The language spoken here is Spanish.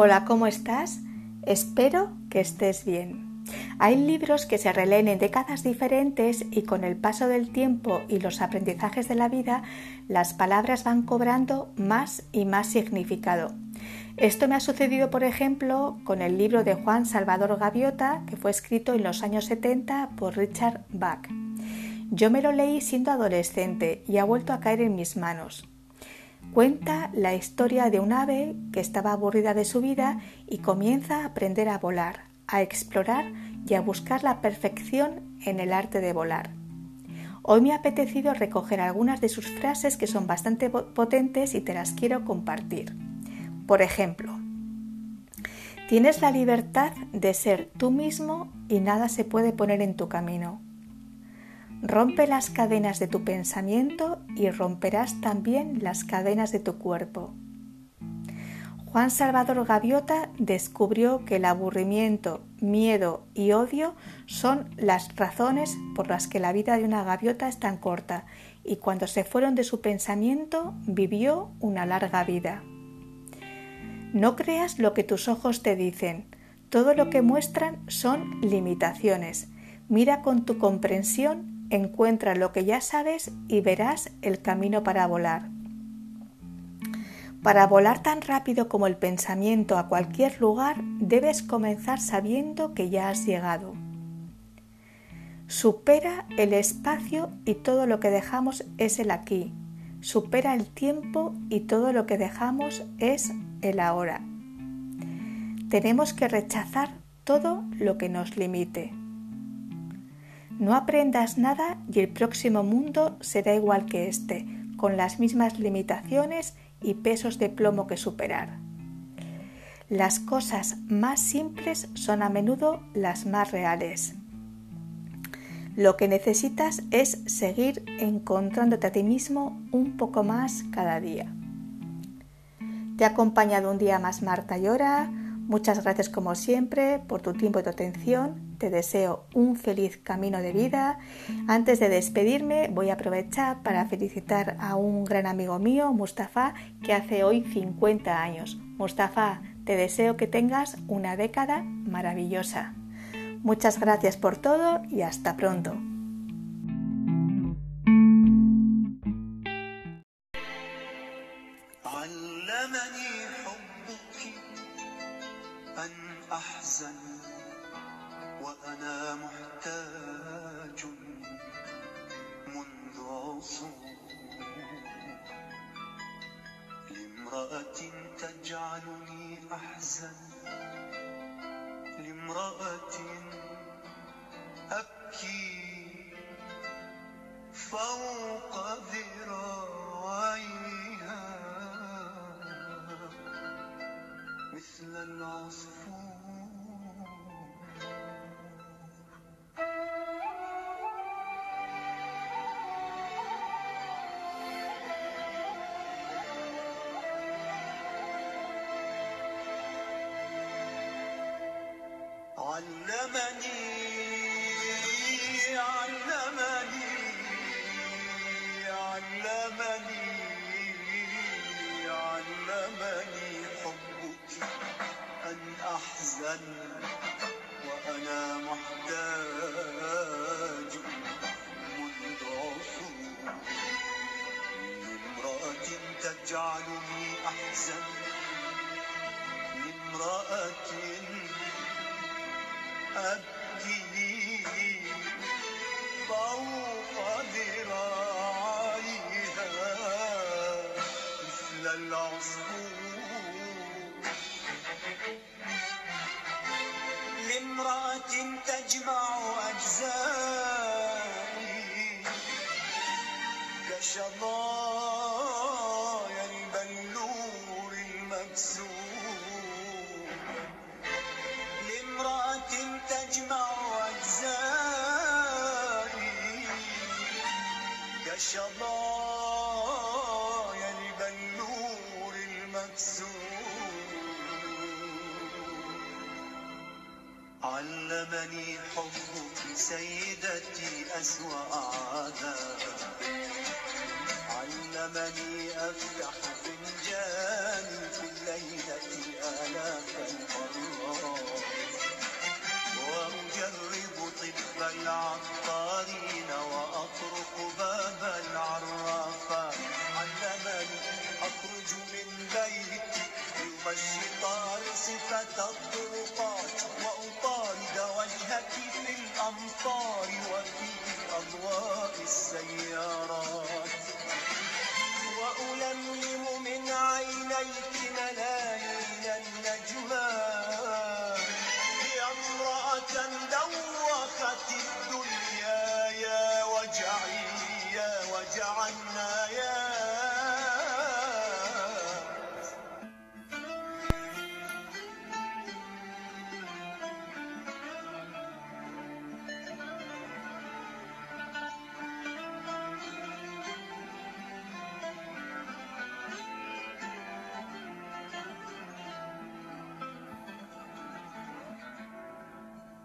Hola, ¿cómo estás? Espero que estés bien. Hay libros que se releen en décadas diferentes y con el paso del tiempo y los aprendizajes de la vida, las palabras van cobrando más y más significado. Esto me ha sucedido, por ejemplo, con el libro de Juan Salvador Gaviota, que fue escrito en los años 70 por Richard Bach. Yo me lo leí siendo adolescente y ha vuelto a caer en mis manos. Cuenta la historia de un ave que estaba aburrida de su vida y comienza a aprender a volar, a explorar y a buscar la perfección en el arte de volar. Hoy me ha apetecido recoger algunas de sus frases que son bastante potentes y te las quiero compartir. Por ejemplo, tienes la libertad de ser tú mismo y nada se puede poner en tu camino. Rompe las cadenas de tu pensamiento y romperás también las cadenas de tu cuerpo. Juan Salvador Gaviota descubrió que el aburrimiento, miedo y odio son las razones por las que la vida de una gaviota es tan corta y cuando se fueron de su pensamiento vivió una larga vida. No creas lo que tus ojos te dicen, todo lo que muestran son limitaciones. Mira con tu comprensión, encuentra lo que ya sabes y verás el camino para volar. Para volar tan rápido como el pensamiento a cualquier lugar, debes comenzar sabiendo que ya has llegado. Supera el espacio y todo lo que dejamos es el aquí. Supera el tiempo y todo lo que dejamos es el ahora. Tenemos que rechazar todo lo que nos limite. No aprendas nada y el próximo mundo será igual que este, con las mismas limitaciones y pesos de plomo que superar. Las cosas más simples son a menudo las más reales. Lo que necesitas es seguir encontrándote a ti mismo un poco más cada día. Te ha acompañado un día más Marta Llora. Muchas gracias como siempre por tu tiempo y tu atención. Te deseo un feliz camino de vida. Antes de despedirme voy a aprovechar para felicitar a un gran amigo mío, Mustafa, que hace hoy 50 años. Mustafa, te deseo que tengas una década maravillosa. Muchas gracias por todo y hasta pronto. وأنا محتاج منذ عصور. لامرأة تجعلني أحزن. لامرأة أبكي فوق ذراعيها. مثل العصفور علمني علمني علمني حبك أن أحزن وأنا محتاج منذ عصور. لامرأة تجعلني أحزن لامرأة أبكي فوق ذراعيها مثل العصفور. لامرأة تجمع أجزائي كشظايا البلور المكسور. علمني حبك سيدتي أسوأ عذاب علمني أفتح فنجاني في الليلة آلاف المرات وأجرب طب العقل